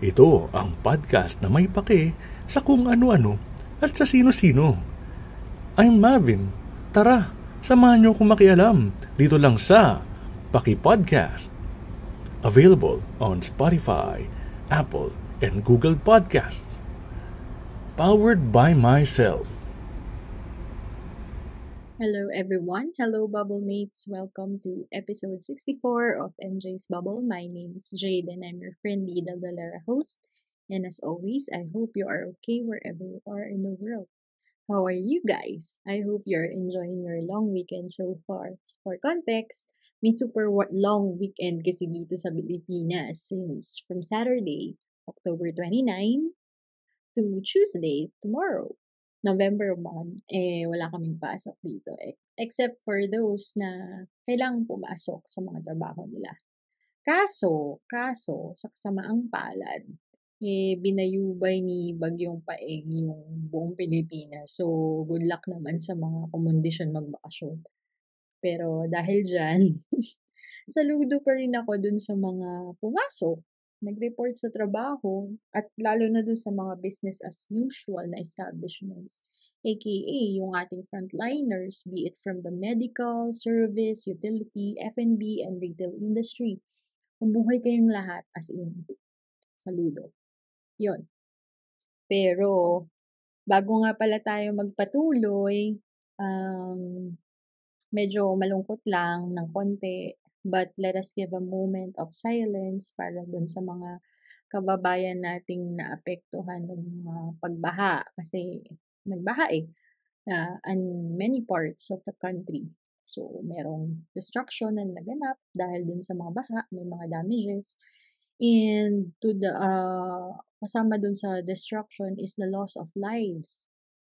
Ito ang podcast na may pake sa kung ano-ano at sa sino-sino. I'm Marvin. Tara, samahan niyo kung makialam dito lang sa Paki Podcast. Available on Spotify, Apple, and Google Podcasts. Powered by myself. Hello, everyone. Hello, Bubble Mates. Welcome to episode 64 of MJ's Bubble. My name is Jade, and I'm your friendly Daldalera host. And as always, I hope you are okay wherever you are in the world. How are you guys? I hope you're enjoying your long weekend so far. For context, may super long weekend kasi dito sa Pilipinas since from Saturday, October 29 to Tuesday, tomorrow, November 1, eh, wala kaming pasok dito. Eh. Except for those na kailangan pumasok sa mga trabaho nila. Kaso, kaso, sa kasamaang palad, eh, binayubay ni Bagyong Paeng yung buong Pilipinas. So, good luck naman sa mga kumondisyon magbakasyon. Pero dahil dyan, saludo pa rin ako dun sa mga pumasok nag-report sa trabaho at lalo na dun sa mga business as usual na establishments, aka yung ating frontliners, be it from the medical, service, utility, F&B, and retail industry. Mabuhay kayong lahat as in. Saludo. Yon. Pero, bago nga pala tayo magpatuloy, um, medyo malungkot lang ng konti But let us give a moment of silence para dun sa mga kababayan nating naapektuhan ng mga pagbaha kasi nagbaha eh uh, in many parts of the country. So, merong destruction na naganap dahil dun sa mga baha, may mga damages. And to the, uh, kasama dun sa destruction is the loss of lives.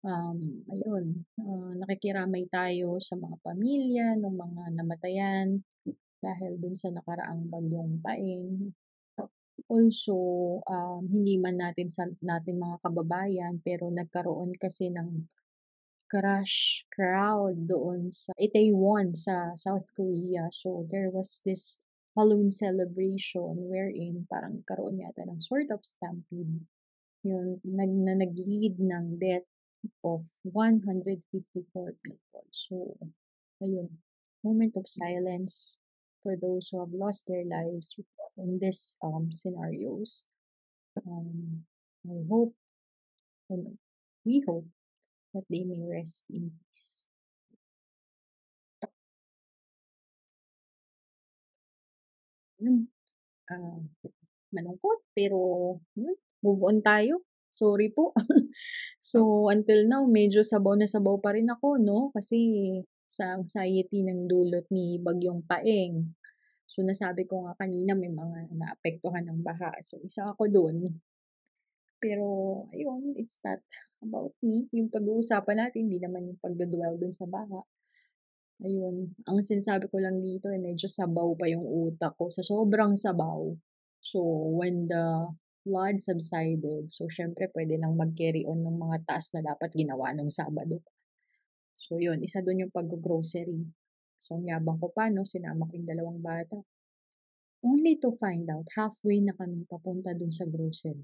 Um, ayun, uh, nakikiramay tayo sa mga pamilya ng mga namatayan, dahil dun sa nakaraang bagyong paing. Also, um, hindi man natin sa natin mga kababayan pero nagkaroon kasi ng crash crowd doon sa Itaewon sa South Korea. So there was this Halloween celebration wherein parang karoon yata ng sort of stampede. Yun, nag, na nag-lead ng death of 154 people. So, ayun, moment of silence for those who have lost their lives in this um, scenarios. Um, I hope and we hope that they may rest in peace. Yun. Uh, malungkot, pero yun, move on tayo. Sorry po. so, until now, medyo sabaw na sabaw pa rin ako, no? Kasi sa anxiety ng dulot ni Bagyong Paeng. So, nasabi ko nga kanina may mga naapektuhan ng baha. So, isa ako doon. Pero, ayun, it's not about me. Yung pag-uusapan natin, hindi naman yung pagdodwell dun sa baha. Ayun, ang sinasabi ko lang dito ay medyo sabaw pa yung utak ko. Sa sobrang sabaw. So, when the flood subsided, so syempre pwede nang mag-carry on ng mga task na dapat ginawa nung Sabado. So, yun, isa doon yung pag-grocery. So, ang yabang ko pa, no, sinama ko yung dalawang bata. Only to find out, halfway na kami papunta dun sa grocery.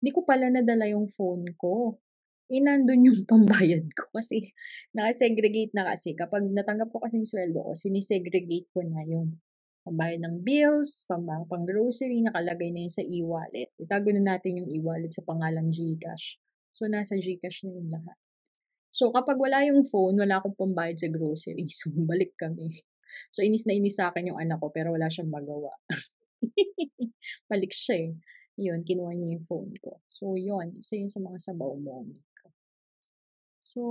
Hindi ko pala nadala yung phone ko. Eh, nandun yung pambayad ko kasi nakasegregate na kasi. Kapag natanggap ko kasi yung sweldo ko, sinisegregate ko na yung pambayad ng bills, pang, pang grocery, nakalagay na yun sa e-wallet. Itago na natin yung e-wallet sa pangalang Gcash. So, nasa Gcash na yung lahat. So, kapag wala yung phone, wala akong pambayad sa grocery. So, balik kami. So, inis na inis sa akin yung anak ko, pero wala siyang magawa. balik siya eh. Yun, kinuha niya yung phone ko. So, yun. Isa yun sa mga sabaw moment. So,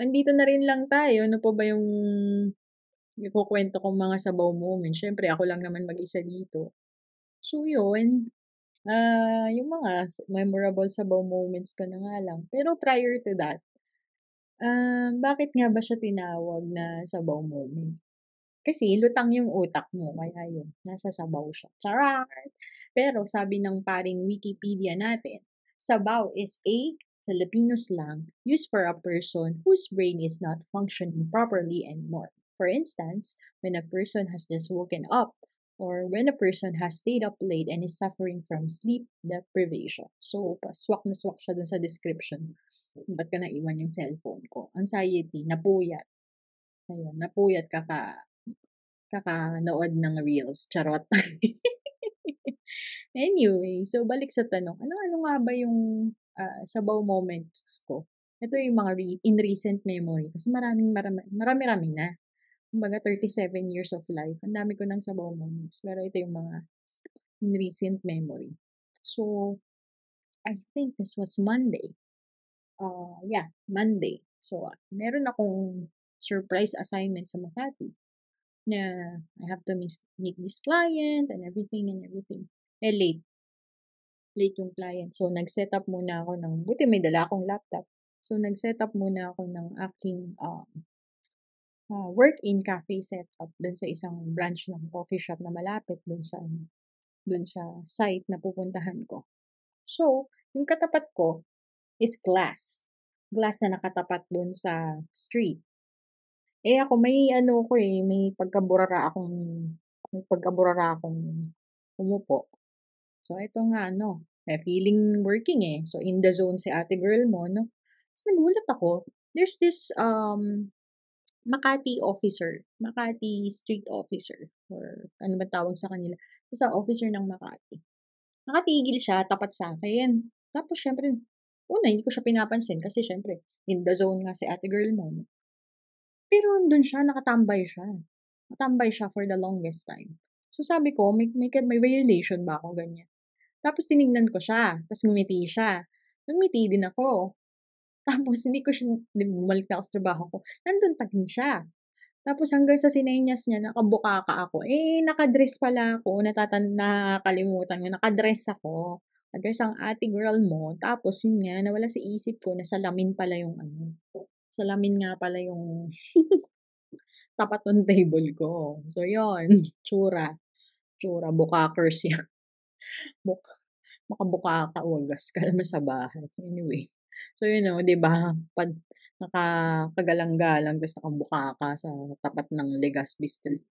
nandito na rin lang tayo. Ano po ba yung ikukwento kong mga sabaw moment? Siyempre, ako lang naman mag-isa dito. So, yun. Ah, yung mga memorable sabaw moments ko na nga lang. Pero prior to that, ah, bakit nga ba siya tinawag na sabaw moment? Kasi lutang yung utak mo kaya yun, nasa sabaw siya, charot! Pero sabi ng paring Wikipedia natin, sabaw is a Filipino slang used for a person whose brain is not functioning properly anymore. For instance, when a person has just woken up or when a person has stayed up late and is suffering from sleep deprivation. So, swak na swak siya dun sa description. Ba't ko naiwan yung cellphone ko? Anxiety, napuyat. Ayun, napuyat kaka kakanood ng reels, charot. Anyway, so balik sa tanong, ano-ano nga ba yung, ah, sabaw moments ko? Ito yung mga re in recent memory kasi maraming marami marami-rami na. Kumbaga 37 years of life, ang dami ko ng sabaw moments. Pero ito yung mga recent memory. So, I think this was Monday. Uh, yeah, Monday. So, ah, meron akong surprise assignment sa Makati na I have to mis meet this client and everything and everything. Eh, late. Late yung client. So, nag-set up muna ako ng buti may dala akong laptop. So, nag-set up muna ako ng aking, um, ah, work-in cafe setup dun sa isang branch ng coffee shop na malapit dun sa ano, dun sa site na pupuntahan ko. So, yung katapat ko is glass. Glass na nakatapat dun sa street. Eh, ako may ano ko, eh, may pagkaburara akong may pagkaburara akong umupo. So, ito nga ano, eh, feeling working, eh. So, in the zone si ate girl mo 'no. Ta's nagulat ako, there's this, um, Makati officer, Makati street officer or ano bang tawag sa kanila, basta officer ng Makati. Nakatigil siya tapat sa'kin. Tapos siyempre, una hindi ko siya pinapansin kasi siyempre in the zone nga si ate girl mo 'no. Pero andun siya, nakatambay siya. Nakatambay siya for the longest time. So, sabi ko, may may may violation ba ako, ganyan. Tapos tinignan ko siya, ta's ngumiti siya. Ngumiti din ako. Tapos hindi ko siya bumalik na ako sa trabaho ko, nandun pa din siya. Tapos hanggang sa sinenyas niya nakabukaka ako, eh, naka-dress pala ako, natatan nakakalimutan ko, naka-dress ako. Naka-dress ang ate girl mo, tapos yun nga, nawala sa isip ko na salamin pala yung ano, salamin nga pala yung tapat nung table ko. So, yun, tsura. Tsura, bukakers yan. Buk makabukaka, wagas ka naman sa bahay. Anyway, so yun, oh, 'di ba, pag nakakagalang-galang ta's nakabukaka sa tapat ng Legazpi Street.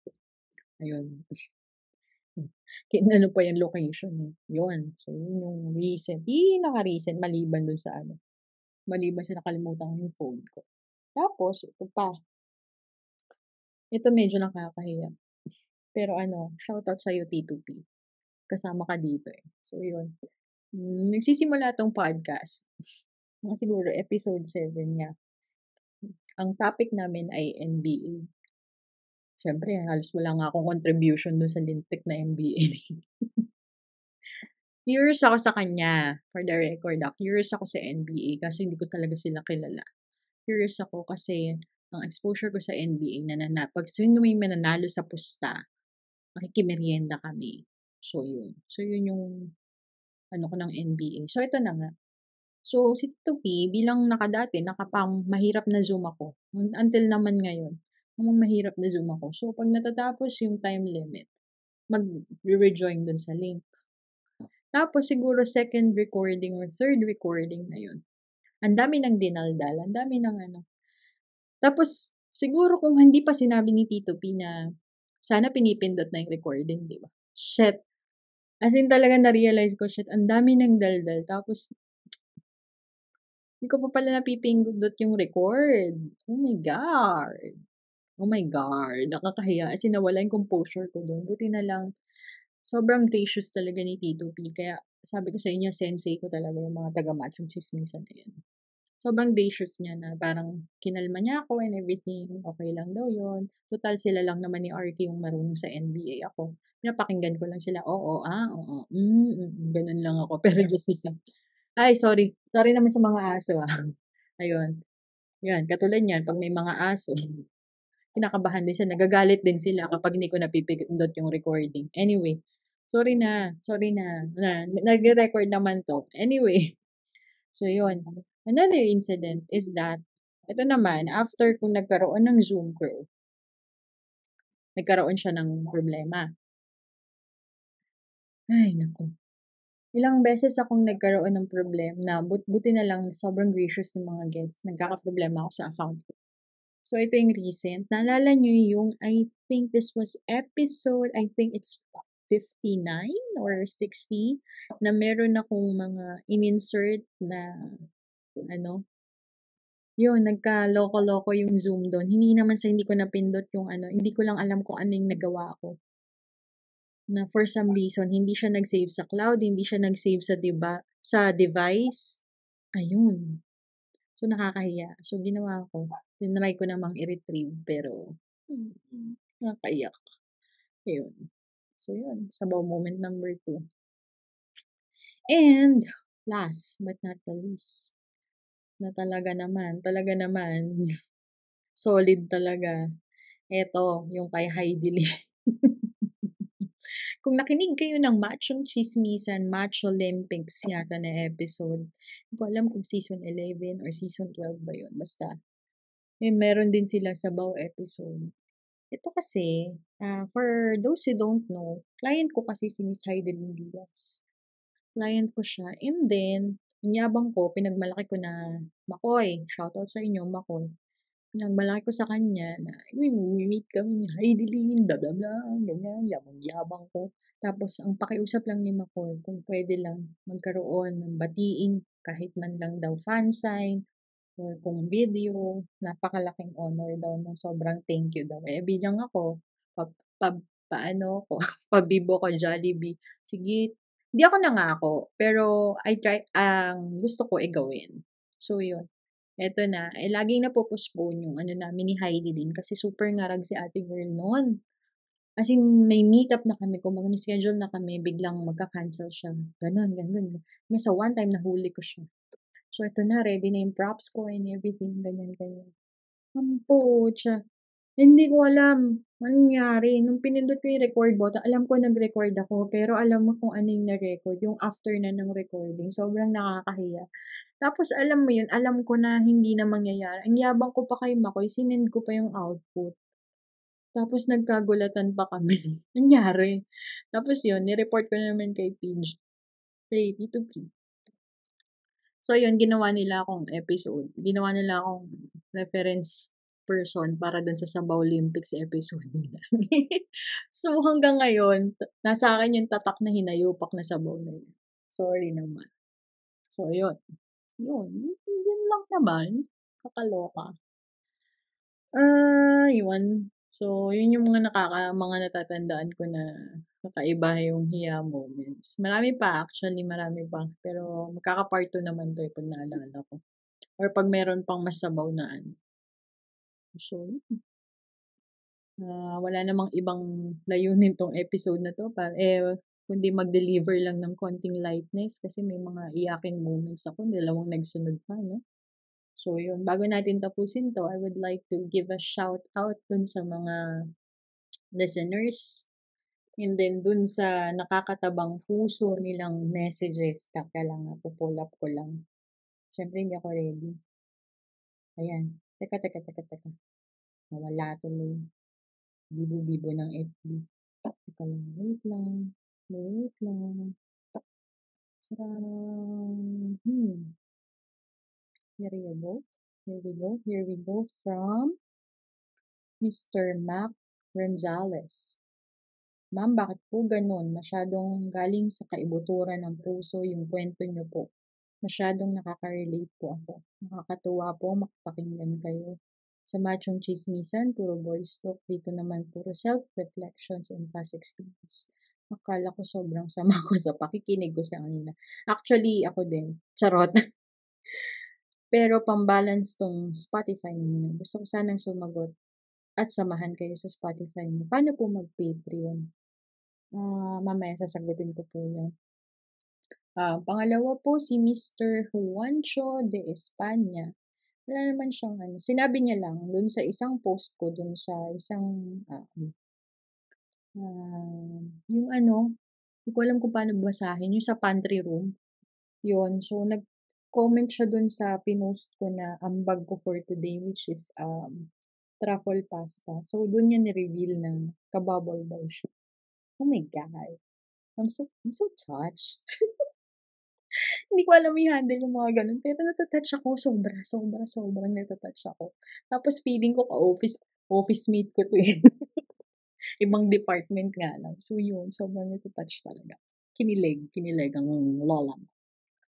Ayun. Inano pa yung location, eh, yun. So, yun yung recent, pinaka-recent maliban dun sa ano, maliban sa nakalimutan yung phone ko. Tapos ito pa. Ito medyo nakakahiya. Pero ano, shoutout sa'yo T2P. Kasama ka dito, eh. So, yun. Hmm, nagsisimula 'tong podcast, mga siguro episode 7 niya. Ang topic namin ay NBA. Siyempre halos wala nga akong contribution dun sa lintik na NBA. Curious ako sa kanya, for the record, ah, curious ako sa NBA kasi hindi ko talaga sila kilala. Curious ako kasi ang exposure ko sa NBA nanana 'pag sino may mananalo sa pusta, makikimeryenda kami. So, yun. So, yun yung ano ko ng NBA. So, ito na nga. So, si Tito P bilang nakadati nakapang mahirap na Zoom ako, until naman ngayon, namang mahirap na Zoom ako. So, 'pag natatapos yung time limit, magre-rejoin dun sa link. Tapos siguro second recording or third recording na yun, ang dami ng dinaldal, ang dami ng ano. Tapos siguro kung hindi pa sinabi ni Tito P na sana pinipindot na yung recording, 'di ba? Shit. As in talagang na-realize ko, shit ang dami ng daldal tapos hindi ko pa pala napipindot yung record. Oh my God. Oh my God, nakakahiya. As in nawala yung composure ko dun. Buti na lang sobrang gracious talaga ni Tito P. Kaya sabi ko sa inyo, sensei ko talaga yung mga taga-machong tsismisan na yan. Sobrang gracious niya na parang kinalma niya ako and everything. Okay lang daw yun. Total sila lang naman ni RK yung marunong sa NBA. Ako, pinapakinggan ko lang sila. Oo, ah, oo. Mm, mm, ganun lang ako. Pero just same. Ay, sorry. Sorry naman sa mga aso, ah. Ayun. Yan, katulad niyan 'pag may mga aso, kinakabahan din sila, nagagalit din sila kapag hindi ko napipindot yung recording. Anyway, Sorry na, sorry na. na nagre-record naman to. Anyway, so yun. Another incident is that, ito naman, after kung nagkaroon ng Zoom crew, nagkaroon siya ng problema. Ay, naku. Ilang beses akong nagkaroon ng problem na but buti na lang sobrang gracious ng mga guests. Nagkakaproblema ako sa account ko. So, ito yung recent. Naalala nyo yung, I think this was episode, I think it's 59 or 60, na meron akong mga in-insert na, ano, yun, nagka-loko-loko yung Zoom doon. Hindi naman sa hindi ko napindot yung ano, hindi ko lang alam kung ano yung nagawa ko. Na for some reason, hindi siya nag-save sa cloud, hindi siya nag-save sa, diba, sa device. Ayun. So, nakakahiya. So, ginawa ko, tinry ko namang i-retrieve, pero, hmm. Ayun. So, yun. Sabaw moment number two. And, last but not the least, na talaga naman, talaga naman, solid talaga. Ito, yung kay Heidi Lee. Kung nakinig kayo ng Machong Chismisan, Match Olympics yata na episode, hindi ko alam kung season 11 or season 12 ba yun. Basta, yun, meron din sila sa Bao episode. Ito kasi, uh, for those who don't know, client ko kasi si Miss Heidelin Diaz. Client ko siya. And then, yabang ko, pinagmalaki ko na, Makoy, shoutout sa inyo, Makoy pinagmalaki ko sa kanya na, uy, meet kami ni Heidelin, bla bla bla, ganyan, yabang-yabang ko. Tapos, ang pakiusap lang ni Makoy, kung pwede lang magkaroon ng batiin, kahit man lang daw fan sign, or kung video, napakalaking honor daw ng sobrang thank you daw. Eh, bilang ako, pa, pa, paano ko, pabibo ko, Jollibee, sige, di ako nangako, pero I try, ang gusto ko i-gawin. So, yun eto na, eh, laging napopostpone yung ano namin ni Heidi din kasi super ngarag si ate girl noon. As in, may meetup na kami, kung mga schedule na kami, biglang magka-cancel siya. Ganon, ganon. Nga sa one time, nahuli ko siya. So, ito na, ready na yung props ko and everything, ganyan, ganyan. Ampo, siya. Hindi ko alam. Nangyari. Nung pinindot ko yung record button, alam ko nag-record ako, pero alam mo kung ano yung na-record, yung after na ng recording. Sobrang nakakahiya. Tapos alam mo yun, alam ko na hindi na mangyayari. Ang yabang ko pa kay Makoy, sinend ko pa yung output. Tapos nagkagulatan pa kami. Nangyari. Tapos yun, nireport ko naman kay Pidge. Kay Tito P. So yun, ginawa nila akong episode. Ginawa nila akong reference person para dun sa Sabaw Olympics episode nila. so hanggang ngayon, nasa akin yung tatak na hinayupak na sabaw na yun. Sorry naman. So yun. Yun, yun lang naman. Kakaloka. Ah, yun. So, yun yung mga nakaka mga natatandaan ko na kakaiba yung hiya moments. Marami pa actually, marami pa. Pero magkaka-part 2 naman 'to, eh, 'pag naalala ko. Or 'pag meron pang masabaw na ano. So, yun. Ah, wala namang ibang layunin 'tong episode na 'to para eh kundi mag-deliver lang ng konting lightness kasi may mga iyakin moments ako, dalawang nagsunod pa, no? So, yun. Bago natin tapusin to, I would like to give a shout out dun sa mga listeners. And then, dun sa nakakatabang puso nilang messages. Taka lang, pull up ko lang. Siyempre, hindi ako ready. Ayan. Teka, teka, teka, teka. Nawala tuloy. Bibo-bibo ng FB. Teka lang, wait lang. Wait lang. Sarang, hmm. Here we go. Here we go. Here we go from Mr. Mac Gonzales. Ma'am, bakit po ganun? Masyadong galing sa kaibuturan ng puso yung kwento niyo po. Masyadong nakaka-relate po ako. Nakakatuwa po makapakinggan kayo. Sa machong chismisan, puro boys talk. Dito naman puro self-reflections and past experience. Akala ko sobrang sama ko sa pakikinig ko sa kanina. Actually, ako din. Charot. Pero pambalance tong Spotify ninyo. Gusto ko sanang sumagot at samahan kayo sa Spotify niyo. Paano po mag-Patreon? Uh, mamaya sasagutin ko po yan. Uh, pangalawa po si Mr. Juancho de España. Wala naman siyang ano. Sinabi niya lang dun sa isang post ko, dun sa isang uh, uh, yung ano, Hindi ko alam kung paano basahin, yung sa pantry room. Yun, so nag-comment siya dun sa pinost ko na ambag ko for today, which is um, truffle pasta. So, dun niya ni-reveal na kabubble daw siya. Oh my God. I'm so, I'm so touched. Hindi ko alam i-handle yung mga ganun. Pero natatouch ako. Sobra, sobra, sobrang natatouch ako. Tapos feeling ko ka-office, office mate ko to eh. Ibang department nga lang. So yun, sobrang natatouch talaga. Kinilig, kinilig ang lola mo.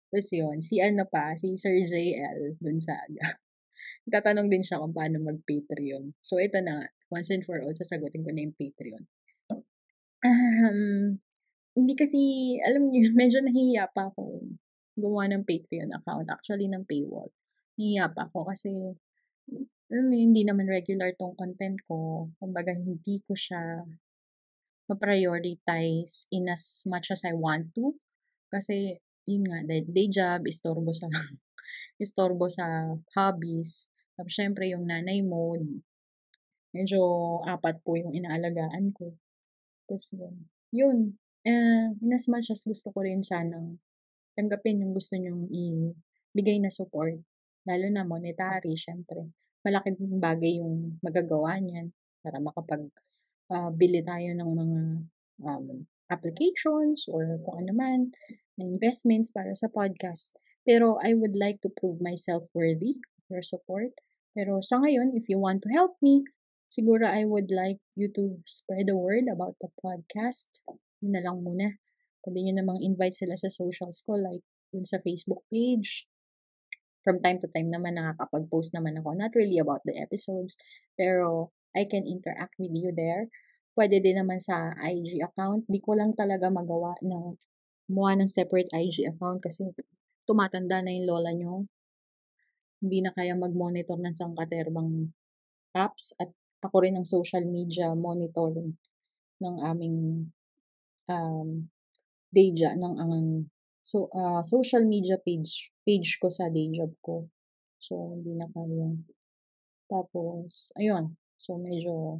Tapos yun, si ano pa, si Sir JL dun sa aga. Tatanong din siya kung paano mag-Patreon. So ito na once and for all, sasagutin ko na yung Patreon. Um, hindi kasi, alam niyo, medyo nahihiya pa ako gumawa ng Patreon account, actually ng paywall. Nahihiya pa ako kasi, mo, hindi naman regular tong content ko. Kumbaga, hindi ko siya ma-prioritize in as much as I want to. Kasi, yun nga, day, job, istorbo sa, istorbo sa hobbies. Tapos, syempre, yung nanay mode, medyo apat po yung inaalagaan ko. Tapos, yun. Yun, uh, in as much as gusto ko rin sanang tanggapin yung gusto nyong ibigay na support, lalo na monetary, syempre. Malaking bagay yung magagawa niyan para makapag uh, bili tayo ng mga um, applications or kung ano man, na investments para sa podcast. Pero I would like to prove myself worthy of your support. Pero sa ngayon, if you want to help me, siguro I would like you to spread the word about the podcast. Yun na lang muna. Pwede nyo namang invite sila sa socials ko, like dun sa Facebook page. From time to time naman nakakapag-post naman ako. Not really about the episodes, pero I can interact with you there. Pwede din naman sa IG account. Di ko lang talaga magawa ng gumawa ng separate IG account kasi tumatanda na yung lola nyo. Hindi na kaya mag-monitor ng sangkaterbang apps at ako rin ang social media monitoring ng aming um, job, ng ang so, uh, social media page, page ko sa day job ko. So, hindi na kaya. Tapos, ayun. So, medyo,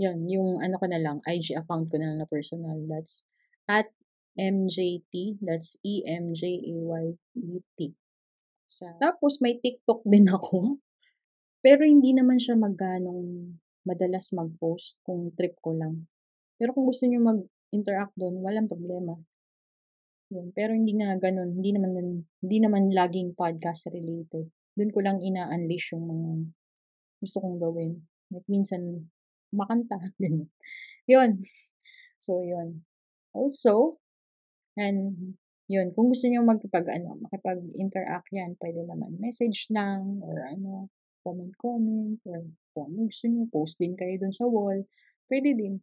yun, yung ano ko na lang, IG account ko na lang na personal. That's at MJT. That's E-M-J-A-Y-T. Sa, tapos, may TikTok din ako. Pero, hindi naman siya magganong madalas mag-post kung trip ko lang. Pero kung gusto niyo mag-interact doon, walang problema. Yun. Pero hindi nga ganun. Hindi naman, hindi naman laging podcast related. Doon ko lang ina-unleash yung mga gusto kong gawin. Like, minsan, makanta. Ganun. yun. So, yun. Also, and yun, kung gusto niyo magkipag, ano, makipag-interact yan, pwede naman message lang, or ano, comment-comment, or kung ano gusto niyo, post din kayo dun sa wall. Pwede din.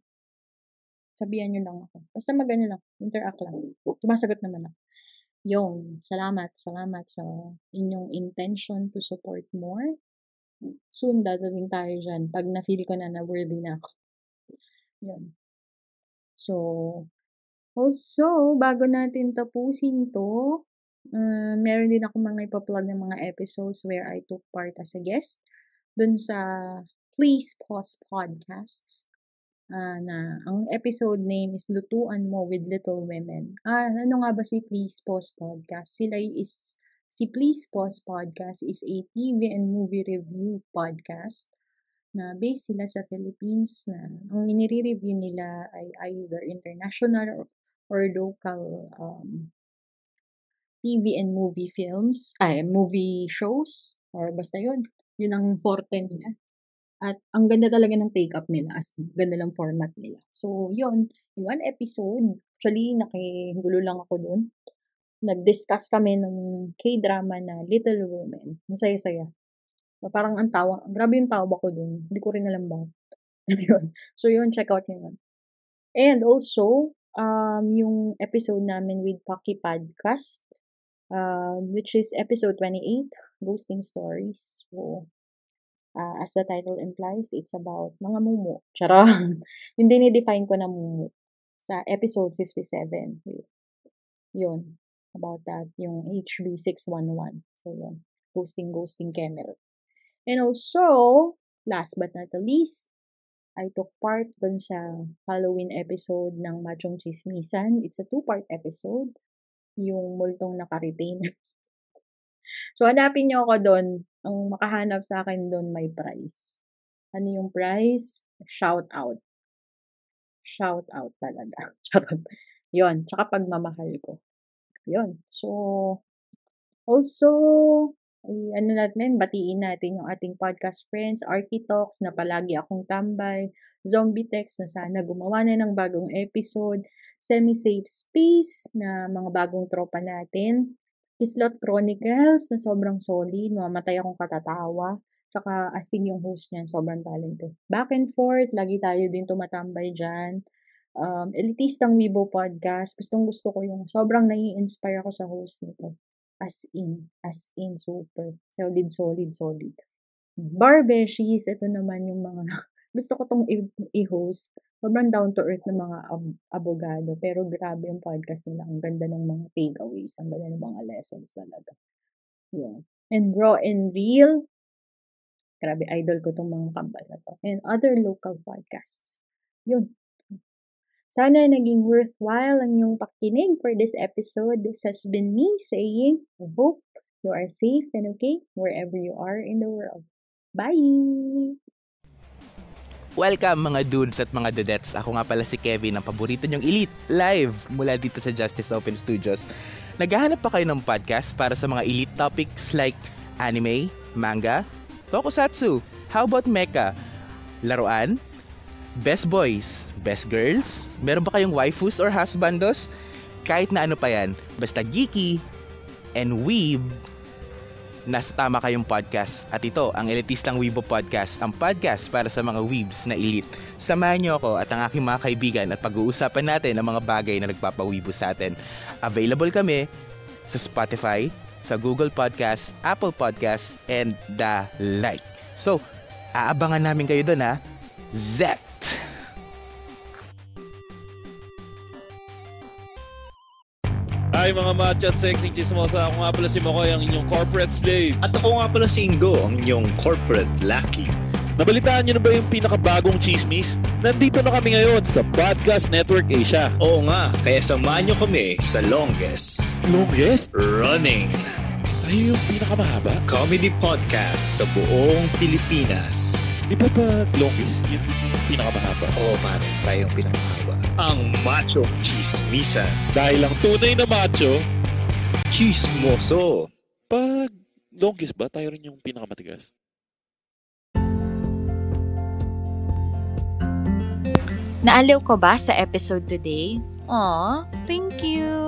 Sabihan nyo lang ako. Basta mag-ano lang, interact lang. Sumasagot naman ako. Yung, salamat, salamat sa inyong intention to support more. Soon, dadating tayo dyan pag na-feel ko na na worthy na ako. Yun. So, also, bago natin tapusin to, uh, meron din ako mga ipa-plug ng mga episodes where I took part as a guest dun sa Please Pause Podcasts uh, na ang episode name is Lutuan Mo with Little Women. Ah, ano nga ba si Please Pause Podcast? Sila is si Please Pause Podcast is a TV and movie review podcast na based sila sa Philippines na ang inire-review nila ay either international or, or local um, TV and movie films, ay, movie shows, or basta yun. Yun ang forte nila. At ang ganda talaga ng take-up nila, as ganda lang format nila. So, yun, in one episode, actually, nakigulo lang ako dun. Nag-discuss kami ng K-drama na Little Women. Masaya-saya. Parang ang tawa, grabe yung tawa ko dun. Hindi ko rin alam ba. So, yun, check out nyo yun. And also, um, yung episode namin with Paki Podcast, uh, which is episode 28, Ghosting Stories. So, uh, as the title implies, it's about mga mumu. Charot. yung dinidefine ko na mumu sa episode 57. Yun. About that. Yung HB611. So, yun. Ghosting, ghosting camel. And also, last but not the least, I took part dun sa Halloween episode ng Machong Chismisan. It's a two-part episode. Yung multong naka-retain. so, hanapin nyo ako doon. Ang makahanap sa akin doon may prize. Ano yung prize? Shout out. Shout out talaga. Charot. Yun. Tsaka pagmamahal ko. Yun. So, also, ay, ano natin, batiin natin yung ating podcast friends, Architox, na palagi akong tambay, Zombie Text, na sana gumawa na ng bagong episode, Semi-Safe Space, na mga bagong tropa natin, Kislot Chronicles, na sobrang solid, mamatay akong katatawa, tsaka astig yung host niyan, sobrang talented. Back and forth, lagi tayo din tumatambay dyan. Um, Elitistang Weibo Podcast, gustong gusto ko yung, sobrang nai-inspire ako sa host nito. As in, as in, super. Solid, solid, solid. Barbeshies, ito naman yung mga, gusto ko tong i-host. Sobrang down to earth ng mga ab- abogado. Pero grabe yung podcast nila. Ang ganda ng mga takeaways. Ang ganda ng mga lessons talaga. Yun. And raw and real. Grabe, idol ko tong mga kambal na to. And other local podcasts. Yun. Sana naging worthwhile ang iyong pakinig for this episode. This has been me saying, I hope you are safe and okay wherever you are in the world. Bye! Welcome mga dudes at mga dudettes. Ako nga pala si Kevin, ang paborito niyong elite, live mula dito sa Justice Open Studios. Naghahanap pa kayo ng podcast para sa mga elite topics like anime, manga, tokusatsu, how about mecha, laruan, Best boys, best girls, meron ba kayong waifus or husbandos? Kahit na ano pa yan, basta geeky and weeb, nasa tama kayong podcast. At ito, ang Elitistang Weibo Podcast, ang podcast para sa mga weebs na elite. Samahan niyo ako at ang aking mga kaibigan at pag-uusapan natin ang mga bagay na nagpapawibo sa atin. Available kami sa Spotify, sa Google Podcast, Apple Podcast, and the like. So, aabangan namin kayo doon ha. Zet! Hi mga macho at sexy chismosa. Ako nga pala si Makoy, ang inyong corporate slave. At ako nga pala si Ingo, ang inyong corporate lucky. Nabalitaan niyo na ba yung pinakabagong chismis? Nandito na kami ngayon sa Podcast Network Asia. Oo nga, kaya samahan nyo kami sa longest Longest? running Ay, yung pinakamahaba? comedy podcast sa buong Pilipinas. Di ba pag longest, yun yung pinakamahaba? Oo pare, tayong pinamahaba. Ang Macho Chismisa. Dahil ang tunay na macho, Chismoso. pag longest ba, tayo rin yung pinakamatigas? Naaliw ko ba sa episode today? Aw, thank you!